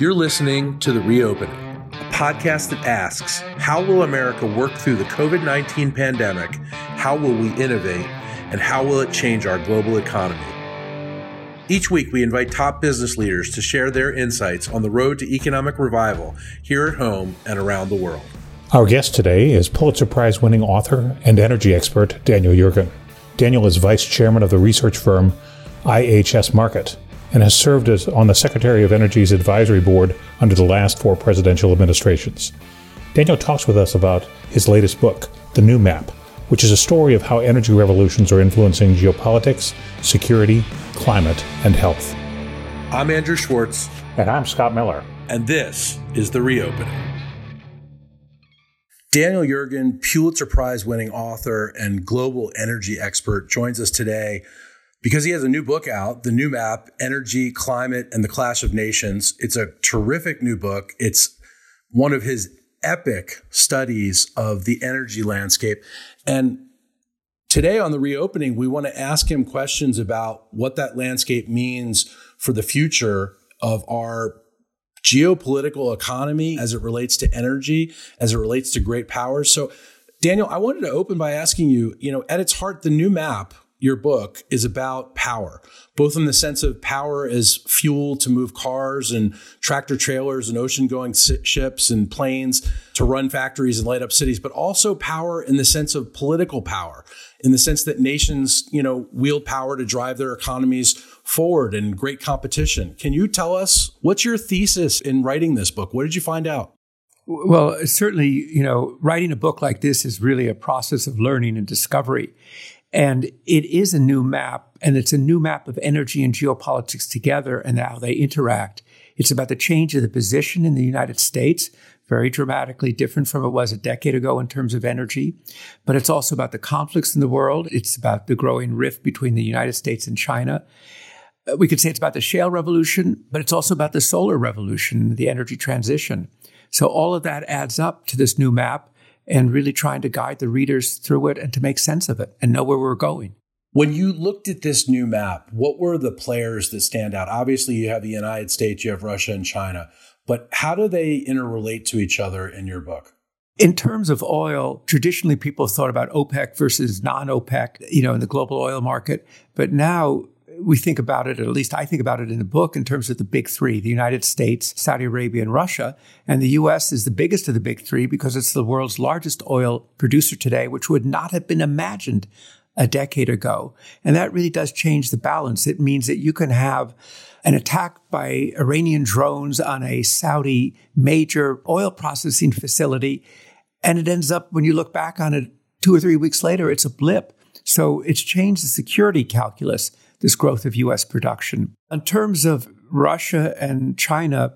You're listening to The Reopening, a podcast that asks how will America work through the COVID 19 pandemic? How will we innovate? And how will it change our global economy? Each week, we invite top business leaders to share their insights on the road to economic revival here at home and around the world. Our guest today is Pulitzer Prize winning author and energy expert Daniel Yergin. Daniel is vice chairman of the research firm IHS Markit and has served as on the Secretary of Energy's advisory board under the last four presidential administrations. Daniel talks with us about his latest book, The New Map, which is a story of how energy revolutions are influencing geopolitics, security, climate, and health. I'm Andrew Schwartz. And I'm Scott Miller. And this is The Reopening. Daniel Yergin, Pulitzer Prize winning author and global energy expert, joins us today because he has a new book out, The New Map Energy, Climate, and the Clash of Nations. It's a terrific new book. It's one of his epic studies of the energy landscape. And today on the reopening, we want to ask him questions about what that landscape means for the future of our geopolitical economy as it relates to energy, as it relates to great powers. So, Daniel, I wanted to open by asking you, you know, at its heart, the new map your book is about power, both in the sense of power as fuel to move cars and tractor trailers and ocean going ships and planes to run factories and light up cities, but also power in the sense of political power, in the sense that nations, you know, wield power to drive their economies forward in great competition. Can you tell us what's your thesis in writing this book? What did you find out? Well, certainly, you know, writing a book like this is really a process of learning and discovery. And it is a new map, and it's a new map of energy and geopolitics together and how they interact. It's about the change of the position in the United States, very dramatically different from it was a decade ago in terms of energy. But it's also about the conflicts in the world. It's about the growing rift between the United States and China. Uh, we could say it's about the shale revolution, but it's also about the solar revolution, the energy transition. So all of that adds up to this new map and really trying to guide the readers through it and to make sense of it and know where we're going. When you looked at this new map, what were the players that stand out? Obviously, you have the United States, you have Russia and China, but how do they interrelate to each other in your book? In terms of oil, traditionally people thought about OPEC versus non OPEC, you know, in the global oil market. But now we think about it, at least I think about it in the book, in terms of the big three the United States, Saudi Arabia, and Russia. And the US is the biggest of the big three because it's the world's largest oil producer today, which would not have been imagined a decade ago. And that really does change the balance. It means that you can have an attack by Iranian drones on a Saudi major oil processing facility. And it ends up, when you look back on it two or three weeks later, it's a blip. So it's changed the security calculus this growth of US production. In terms of Russia and China,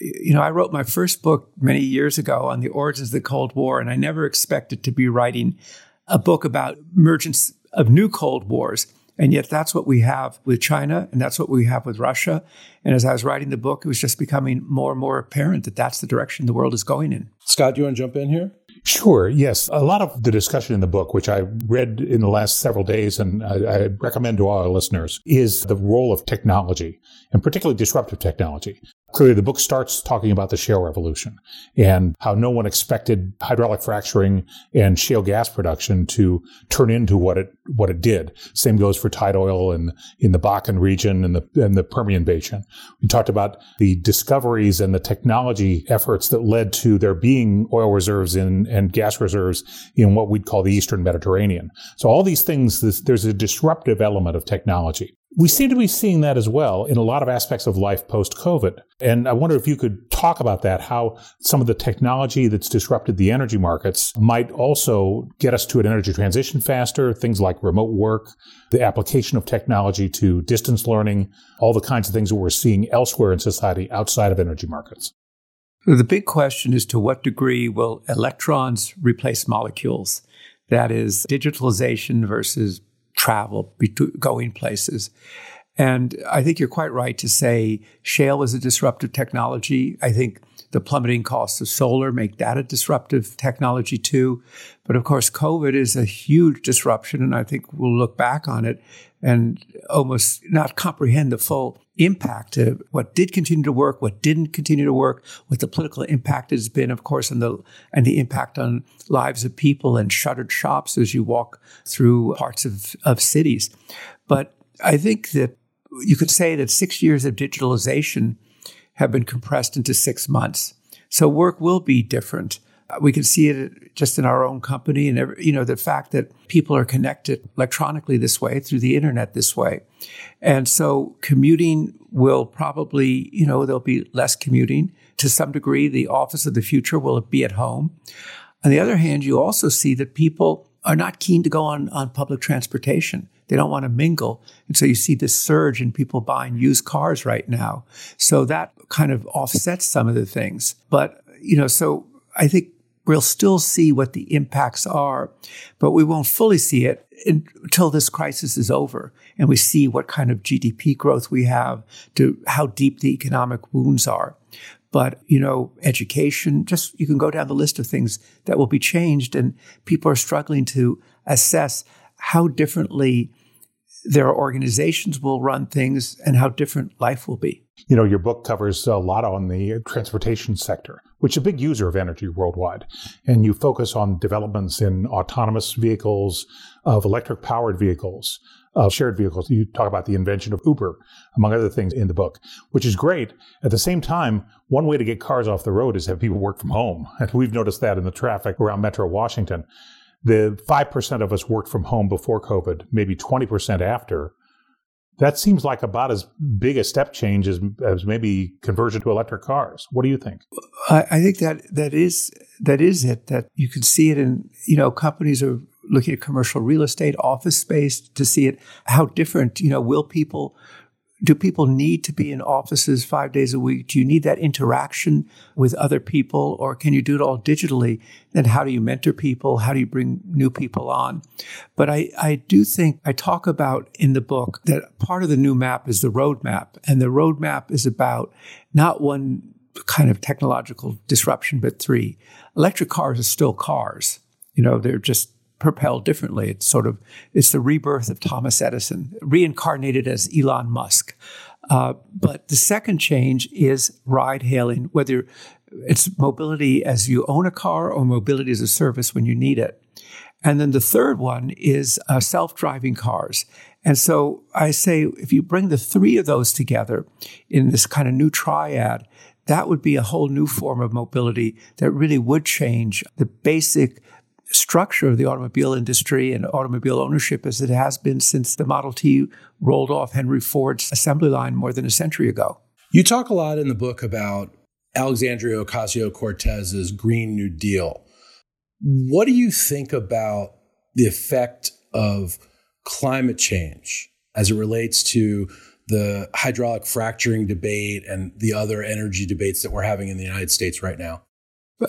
you know, I wrote my first book many years ago on the origins of the Cold War, and I never expected to be writing a book about emergence of new Cold Wars. And yet that's what we have with China and that's what we have with Russia. And as I was writing the book, it was just becoming more and more apparent that that's the direction the world is going in. Scott, do you want to jump in here? Sure, yes. A lot of the discussion in the book, which I read in the last several days and I, I, recommend to all our listeners, is the role of technology and particularly disruptive technology. Clearly, the book starts talking about the shale revolution and how no one expected hydraulic fracturing and shale gas production to turn into what it what it did. Same goes for tight oil and in the Bakken region and the and the Permian Basin. We talked about the discoveries and the technology efforts that led to there being oil reserves in and gas reserves in what we'd call the Eastern Mediterranean. So all these things, this, there's a disruptive element of technology. We seem to be seeing that as well in a lot of aspects of life post COVID. And I wonder if you could talk about that, how some of the technology that's disrupted the energy markets might also get us to an energy transition faster, things like remote work, the application of technology to distance learning, all the kinds of things that we're seeing elsewhere in society outside of energy markets. The big question is to what degree will electrons replace molecules? That is digitalization versus travel, going places. And I think you're quite right to say shale is a disruptive technology. I think the plummeting costs of solar make that a disruptive technology too. But of course, COVID is a huge disruption. And I think we'll look back on it and almost not comprehend the full impact, uh, what did continue to work, what didn't continue to work, what the political impact has been, of course, and the and the impact on lives of people and shuttered shops as you walk through parts of, of cities. But I think that you could say that six years of digitalization have been compressed into six months. So work will be different. Uh, we can see it just in our own company, and every, you know the fact that people are connected electronically this way through the internet this way, and so commuting will probably you know there'll be less commuting to some degree. The office of the future will be at home. On the other hand, you also see that people are not keen to go on, on public transportation. They don't want to mingle. And so you see this surge in people buying used cars right now. So that kind of offsets some of the things. But, you know, so I think we'll still see what the impacts are, but we won't fully see it until this crisis is over and we see what kind of GDP growth we have, to how deep the economic wounds are. But, you know, education, just you can go down the list of things that will be changed and people are struggling to assess how differently their organizations will run things and how different life will be. You know, your book covers a lot on the transportation sector, which is a big user of energy worldwide. And you focus on developments in autonomous vehicles, of electric powered vehicles, of shared vehicles. You talk about the invention of Uber, among other things in the book, which is great. At the same time, one way to get cars off the road is have people work from home. And we've noticed that in the traffic around Metro Washington. The 5% of us worked from home before COVID, maybe 20% after. That seems like about as big a step change as, as maybe conversion to electric cars. What do you think? I, I think that that is that is it. That you can see it in you know companies are looking at commercial real estate, office space to see it. How different you know will people do people need to be in offices five days a week? Do you need that interaction with other people, or can you do it all digitally? Then how do you mentor people? How do you bring new people on? But I, I do think I talk about in the book that part of the new map is the roadmap, and the roadmap is about not one kind of technological disruption, but three. Electric cars are still cars. You know, they're just propelled differently. It's sort of it's the rebirth of Thomas Edison, reincarnated as Elon Musk. Uh, but the second change is ride hailing, whether it's mobility as you own a car or mobility as a service when you need it. And then the third one is uh, self driving cars. And so I say if you bring the three of those together in this kind of new triad, that would be a whole new form of mobility that really would change the basic structure of the automobile industry and automobile ownership as it has been since the Model T rolled off Henry Ford's assembly line more than a century ago. You talk a lot in the book about Alexandria Ocasio Cortez's Green New Deal. What do you think about the effect of climate change as it relates to the hydraulic fracturing debate and the other energy debates that we're having in the United States right now?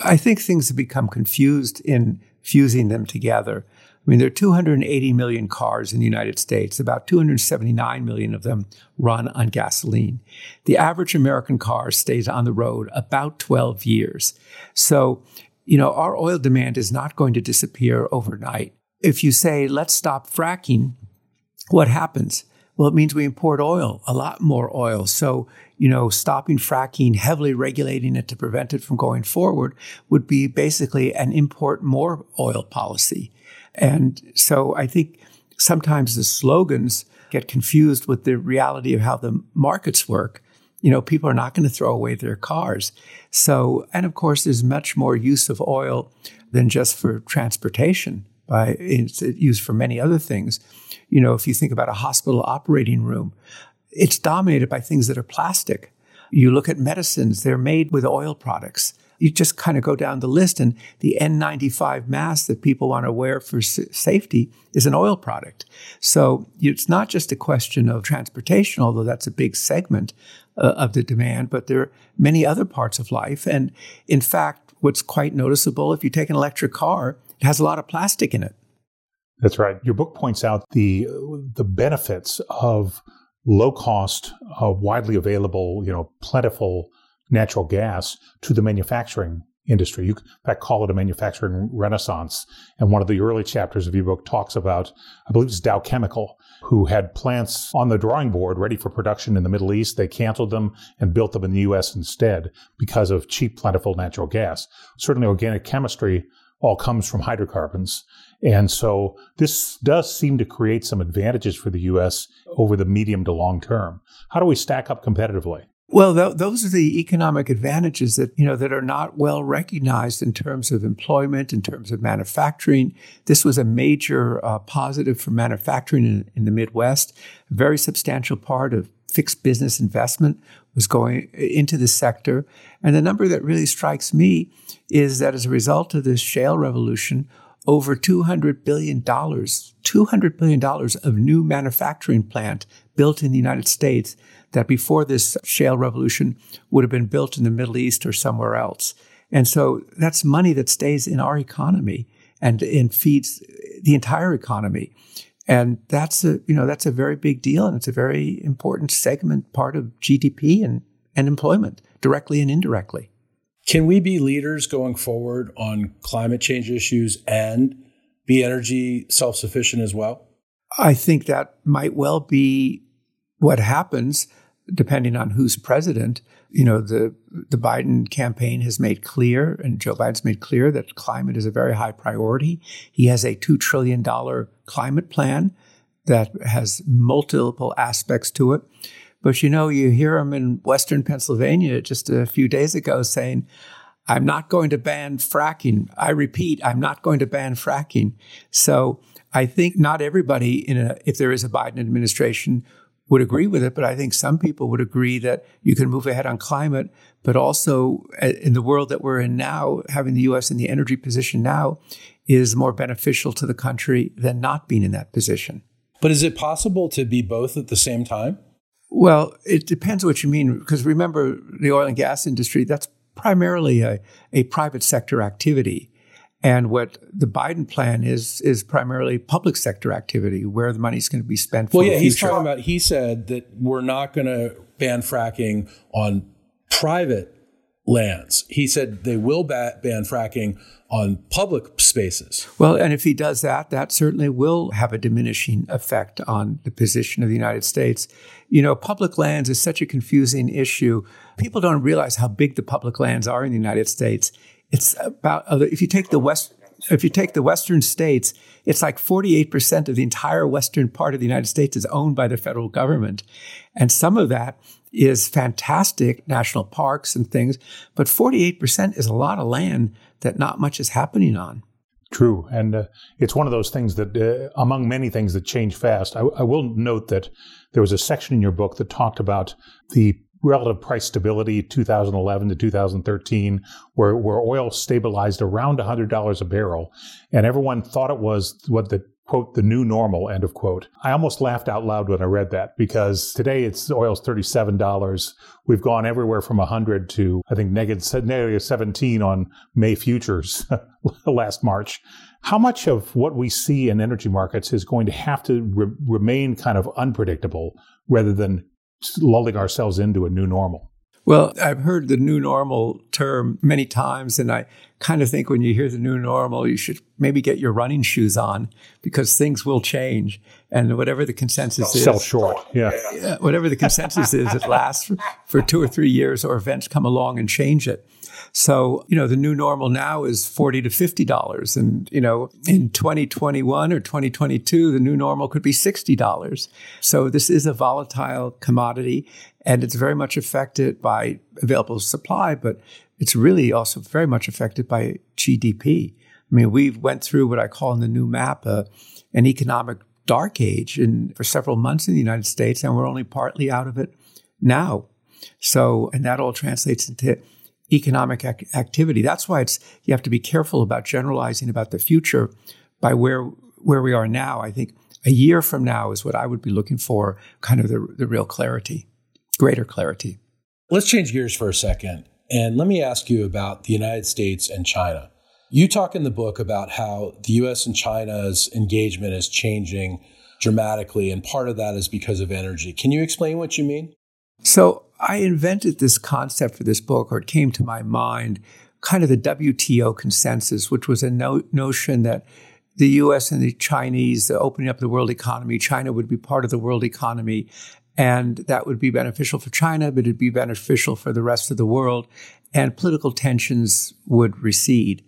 I think things have become confused in fusing them together. I mean, there are 280 million cars in the United States. About 279 million of them run on gasoline. The average American car stays on the road about 12 years. So, you know, our oil demand is not going to disappear overnight. If you say, let's stop fracking, what happens? Well, it means we import oil, a lot more oil. So, you know, stopping fracking, heavily regulating it to prevent it from going forward would be basically an import more oil policy. And so I think sometimes the slogans get confused with the reality of how the markets work. You know, people are not going to throw away their cars. So, and of course, there's much more use of oil than just for transportation. By it's used for many other things. You know, if you think about a hospital operating room, it's dominated by things that are plastic. You look at medicines, they're made with oil products. You just kind of go down the list, and the N95 mask that people want to wear for safety is an oil product. So it's not just a question of transportation, although that's a big segment uh, of the demand, but there are many other parts of life. And in fact, what's quite noticeable, if you take an electric car, it has a lot of plastic in it. That's right. Your book points out the the benefits of low cost, uh, widely available, you know, plentiful natural gas to the manufacturing industry. You in fact call it a manufacturing renaissance. And one of the early chapters of your book talks about, I believe it's Dow Chemical, who had plants on the drawing board ready for production in the Middle East. They canceled them and built them in the U.S. instead because of cheap, plentiful natural gas. Certainly, organic chemistry all comes from hydrocarbons. And so this does seem to create some advantages for the U.S. over the medium to long term. How do we stack up competitively? Well, th- those are the economic advantages that you know that are not well recognized in terms of employment, in terms of manufacturing. This was a major uh, positive for manufacturing in, in the Midwest. A very substantial part of fixed business investment was going into the sector, and the number that really strikes me is that as a result of this shale revolution, over $200 billion, $200 billion of new manufacturing plant built in the United States that before this shale revolution would have been built in the Middle East or somewhere else. And so that's money that stays in our economy and, and feeds the entire economy. And that's a, you know, that's a very big deal. And it's a very important segment part of GDP and, and employment directly and indirectly. Can we be leaders going forward on climate change issues and be energy self sufficient as well? I think that might well be what happens depending on who's president. You know, the the Biden campaign has made clear, and Joe Biden's made clear that climate is a very high priority. He has a two trillion dollar climate plan that has multiple aspects to it. But you know, you hear him in Western Pennsylvania just a few days ago saying, I'm not going to ban fracking. I repeat, I'm not going to ban fracking. So I think not everybody in a, if there is a Biden administration would agree with it, but I think some people would agree that you can move ahead on climate, but also uh, in the world that we're in now, having the U.S. in the energy position now is more beneficial to the country than not being in that position. But is it possible to be both at the same time? Well, it depends what you mean, because remember, the oil and gas industry, that's primarily a, a private sector activity. And what the Biden plan is is primarily public sector activity, where the money is going to be spent. well, yeah, he's talking about. He said that we're not going to ban fracking on private lands. He said they will ban fracking on public spaces. Well, and if he does that, that certainly will have a diminishing effect on the position of the United States. You know, public lands is such a confusing issue. People don't realize how big the public lands are in the United States. It's about if you take the west if you take the western states, it's like 48% of the entire western part of the United States is owned by the federal government. And some of that is fantastic national parks and things, but 48% is a lot of land that not much is happening on. True. And uh, it's one of those things that, uh, among many things that change fast, I, I, will note that there was a section in your book that talked about the relative price stability 2011 to 2013, where, where oil stabilized around $100 a barrel. And everyone thought it was what the quote, the new normal, end of quote. I almost laughed out loud when I read that because today it's oil's $37. We've gone everywhere from 100 to, I think, negative, negative 17 on May futures last March. How much of what we see in energy markets is going to have to re- remain kind of unpredictable rather than lulling ourselves into a new normal? Well, I've heard the new normal term many times, and I kind of think when you hear the new normal, you should maybe get your running shoes on because things will change. And whatever the consensus is, sell short. Yeah. yeah. Whatever the consensus is, it lasts for, two or three years, or events come along and change it. So, you know, the new normal now is 40 to $50. And, you know, in 2021 or 2022, the new normal could be $60. So this is a volatile commodity and it's very much affected by available supply, but it's really also very much affected by GDP. I mean, we've went through what I call in the new map uh, an economic dark age in, for several months in the United States, and we're only partly out of it now. So, and that all translates into economic ac- activity. That's why it's you have to be careful about generalizing about the future by where where we are now. I think a year from now is what I would be looking for, kind of the, the real clarity, greater clarity. Let's change gears for a second. And let me ask you about the United States and China. You talk in the book about how the US and China's engagement is changing dramatically, and part of that is because of energy. Can you explain what you mean? So, I invented this concept for this book, or it came to my mind, kind of the WTO consensus, which was a no- notion that the US and the Chinese the opening up the world economy, China would be part of the world economy. And that would be beneficial for China, but it'd be beneficial for the rest of the world. And political tensions would recede.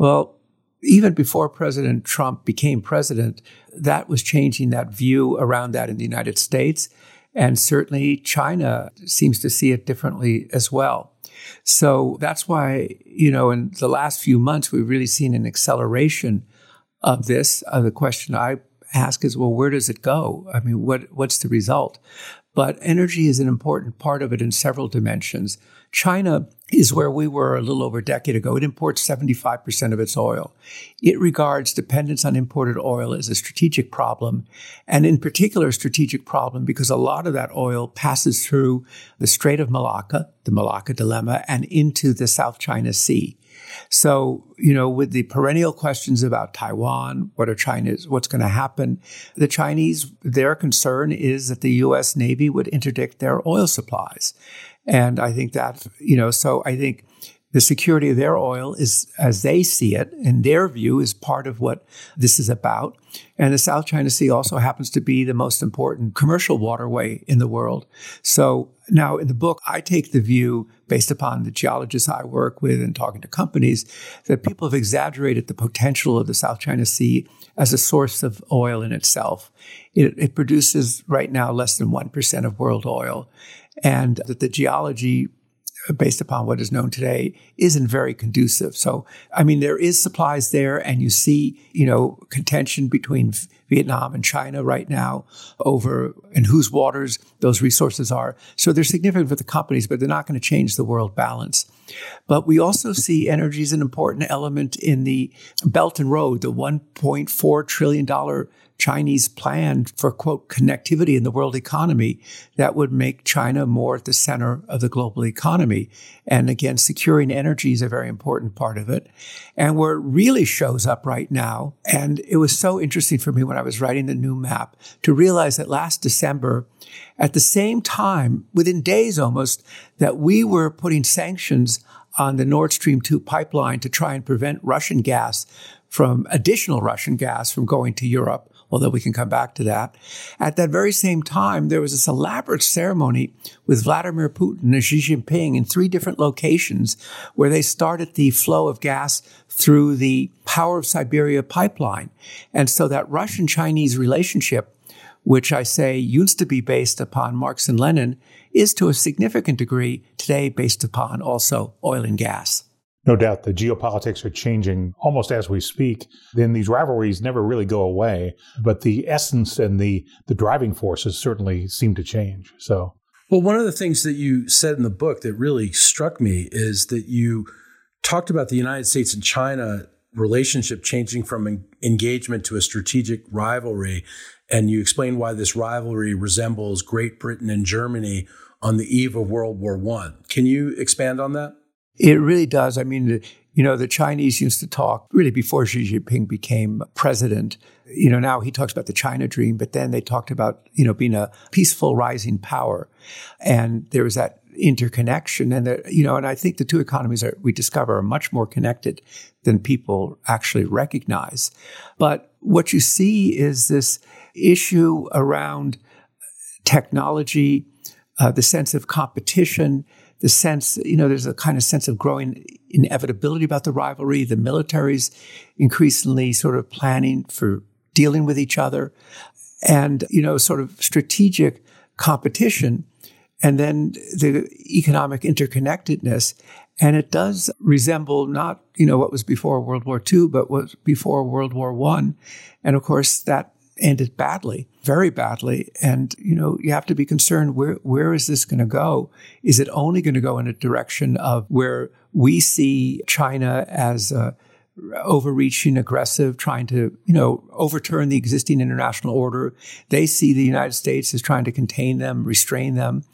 Well, even before President Trump became president, that was changing that view around that in the United States. And certainly China seems to see it differently as well. So that's why, you know, in the last few months, we've really seen an acceleration of this. Uh, the question I ask is, well, where does it go? I mean, what, what's the result? But energy is an important part of it in several dimensions. China is where we were a little over a decade ago. It imports 75% of its oil. It regards dependence on imported oil as a strategic problem, and in particular, a strategic problem because a lot of that oil passes through the Strait of Malacca, the Malacca Dilemma, and into the South China Sea. So, you know, with the perennial questions about Taiwan, what are China's, what's going to happen, the Chinese, their concern is that the U.S. Navy would interdict their oil supplies. And I think that, you know, so I think the security of their oil is, as they see it, in their view, is part of what this is about. And the South China Sea also happens to be the most important commercial waterway in the world. So now in the book, I take the view, based upon the geologists I work with and talking to companies, that people have exaggerated the potential of the South China Sea as a source of oil in itself. It, it produces right now less than 1% of world oil and that the geology uh, based upon what is known today isn't very conducive. So, I mean, there is supplies there and you see, you know, contention between Vietnam and China right now over in whose waters those resources are. So they're significant for the companies, but they're not going to change the world balance. But we also see energy as an important element in the Belt and Road, the $1.4 trillion Chinese plan for, quote, connectivity in the world economy that would make China more at the center of the global economy. And again, securing energy is a very important part of it. And where it really shows up right now, and it was so interesting for me when I was writing the new map to realize that last December, at the same time, within days almost, that we were putting sanctions on the Nord Stream 2 pipeline to try and prevent Russian gas from additional Russian gas from going to Europe although we can come back to that. At that very same time, there was this elaborate ceremony with Vladimir Putin and Xi Jinping in three different locations where they started the flow of gas through the Power of Siberia pipeline. And so that Russian Chinese relationship, which I say used to be based upon Marx and Lenin, is to a significant degree today based upon also oil and gas no doubt the geopolitics are changing almost as we speak. Then these rivalries never really go away, but the essence and the the driving forces certainly seem to change. So, well, one of the things that you said in the book that really struck me is that you talked about the United States and China relationship changing from engagement to a strategic rivalry, and you explained why this rivalry resembles Great Britain and Germany on the eve of World War One. Can you expand on that? It really does. I mean, you know, the Chinese used to talk really before Xi Jinping became president. You know, now he talks about the China dream, but then they talked about, you know, being a peaceful rising power. And there was that interconnection. And, you know, and I think the two economies are, we discover are much more connected than people actually recognize. But what you see is this issue around technology, uh, the sense of competition, the sense, you know, there's a kind of sense of growing inevitability about the rivalry. The military's increasingly sort of planning for dealing with each other and, you know, sort of strategic competition and then the economic interconnectedness. And it does resemble not, you know, what was before World War II, but what was before World War I. And of course, that ended badly, very badly. And, you know, you have to be concerned where, where is this going to go? Is it only going to go in a direction of where we see China as uh, overreaching, aggressive, trying to, you know, overturn the existing international order. They see the United States as trying to contain them, restrain them,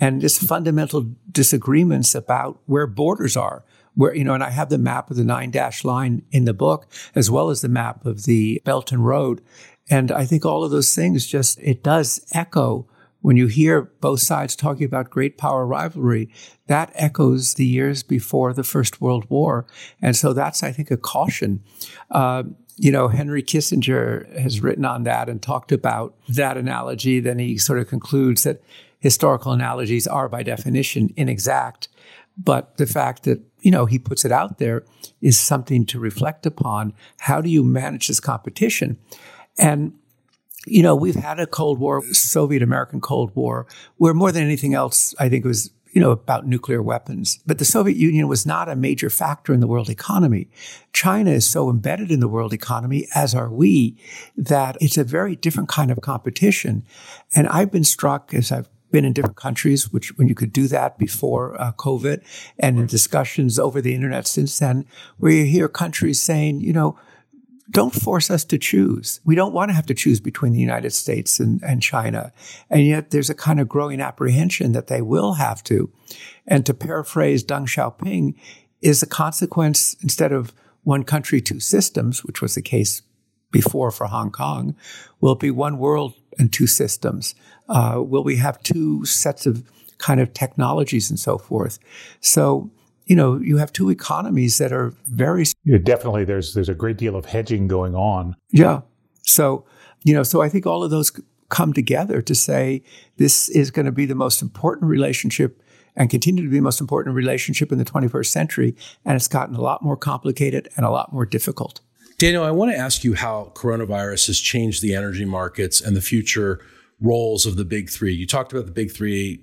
and just fundamental disagreements about where borders are where, you know, and I have the map of the nine dash line in the book, as well as the map of the Belt and Road. And I think all of those things just, it does echo when you hear both sides talking about great power rivalry, that echoes the years before the First World War. And so that's, I think, a caution. Uh, you know, Henry Kissinger has written on that and talked about that analogy. Then he sort of concludes that historical analogies are by definition inexact. But the fact that, you know, he puts it out there is something to reflect upon. How do you manage this competition? And, you know, we've had a Cold War, Soviet American Cold War, where more than anything else, I think it was you know, about nuclear weapons. But the Soviet Union was not a major factor in the world economy. China is so embedded in the world economy, as are we, that it's a very different kind of competition. And I've been struck as I've been in different countries, which when you could do that before uh, COVID, and in discussions over the internet since then, where you hear countries saying, you know, don't force us to choose. We don't want to have to choose between the United States and, and China. And yet there's a kind of growing apprehension that they will have to. And to paraphrase Deng Xiaoping, is a consequence instead of one country, two systems, which was the case before for Hong Kong, will it be one world and two systems? Uh, will we have two sets of kind of technologies and so forth? So you know, you have two economies that are very yeah, definitely there's there's a great deal of hedging going on. Yeah. So, you know, so I think all of those come together to say this is going to be the most important relationship and continue to be the most important relationship in the 21st century and it's gotten a lot more complicated and a lot more difficult. Daniel, I want to ask you how coronavirus has changed the energy markets and the future roles of the big 3. You talked about the big 3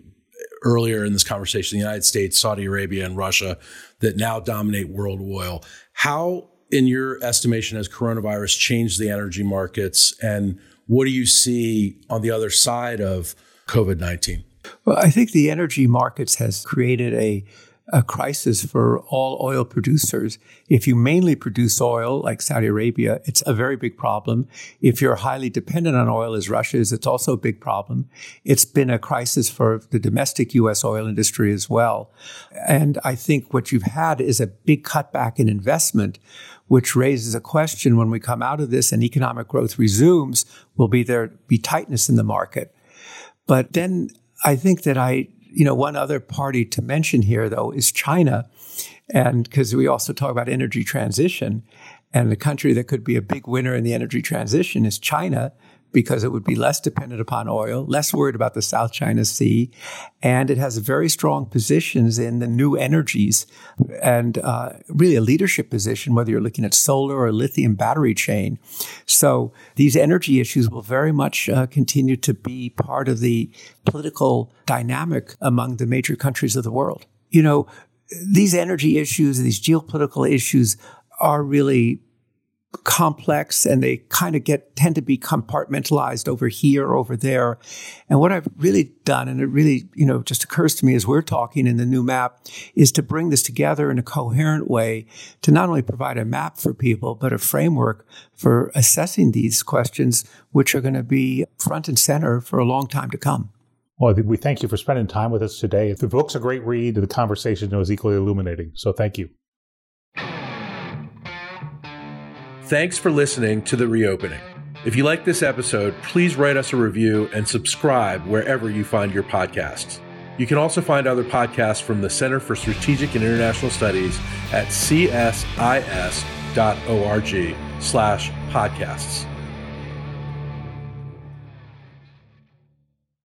earlier in this conversation, the United States, Saudi Arabia, and Russia that now dominate world oil. How, in your estimation, has coronavirus changed the energy markets? And what do you see on the other side of COVID 19? Well, I think the energy markets has created a a crisis for all oil producers. If you mainly produce oil, like Saudi Arabia, it's a very big problem. If you're highly dependent on oil, as Russia is, it's also a big problem. It's been a crisis for the domestic U.S. oil industry as well. And I think what you've had is a big cutback in investment, which raises a question when we come out of this and economic growth resumes, will be there be tightness in the market? But then I think that I you know, one other party to mention here, though, is China. And because we also talk about energy transition, and the country that could be a big winner in the energy transition is China because it would be less dependent upon oil, less worried about the South China Sea, and it has very strong positions in the new energies and uh, really a leadership position, whether you're looking at solar or lithium battery chain. So these energy issues will very much uh, continue to be part of the political dynamic among the major countries of the world. You know, these energy issues, these geopolitical issues are really complex and they kind of get tend to be compartmentalized over here over there and what i've really done and it really you know just occurs to me as we're talking in the new map is to bring this together in a coherent way to not only provide a map for people but a framework for assessing these questions which are going to be front and center for a long time to come well, we thank you for spending time with us today. The book's a great read. The conversation was equally illuminating. So thank you. Thanks for listening to The Reopening. If you like this episode, please write us a review and subscribe wherever you find your podcasts. You can also find other podcasts from the Center for Strategic and International Studies at csis.org slash podcasts.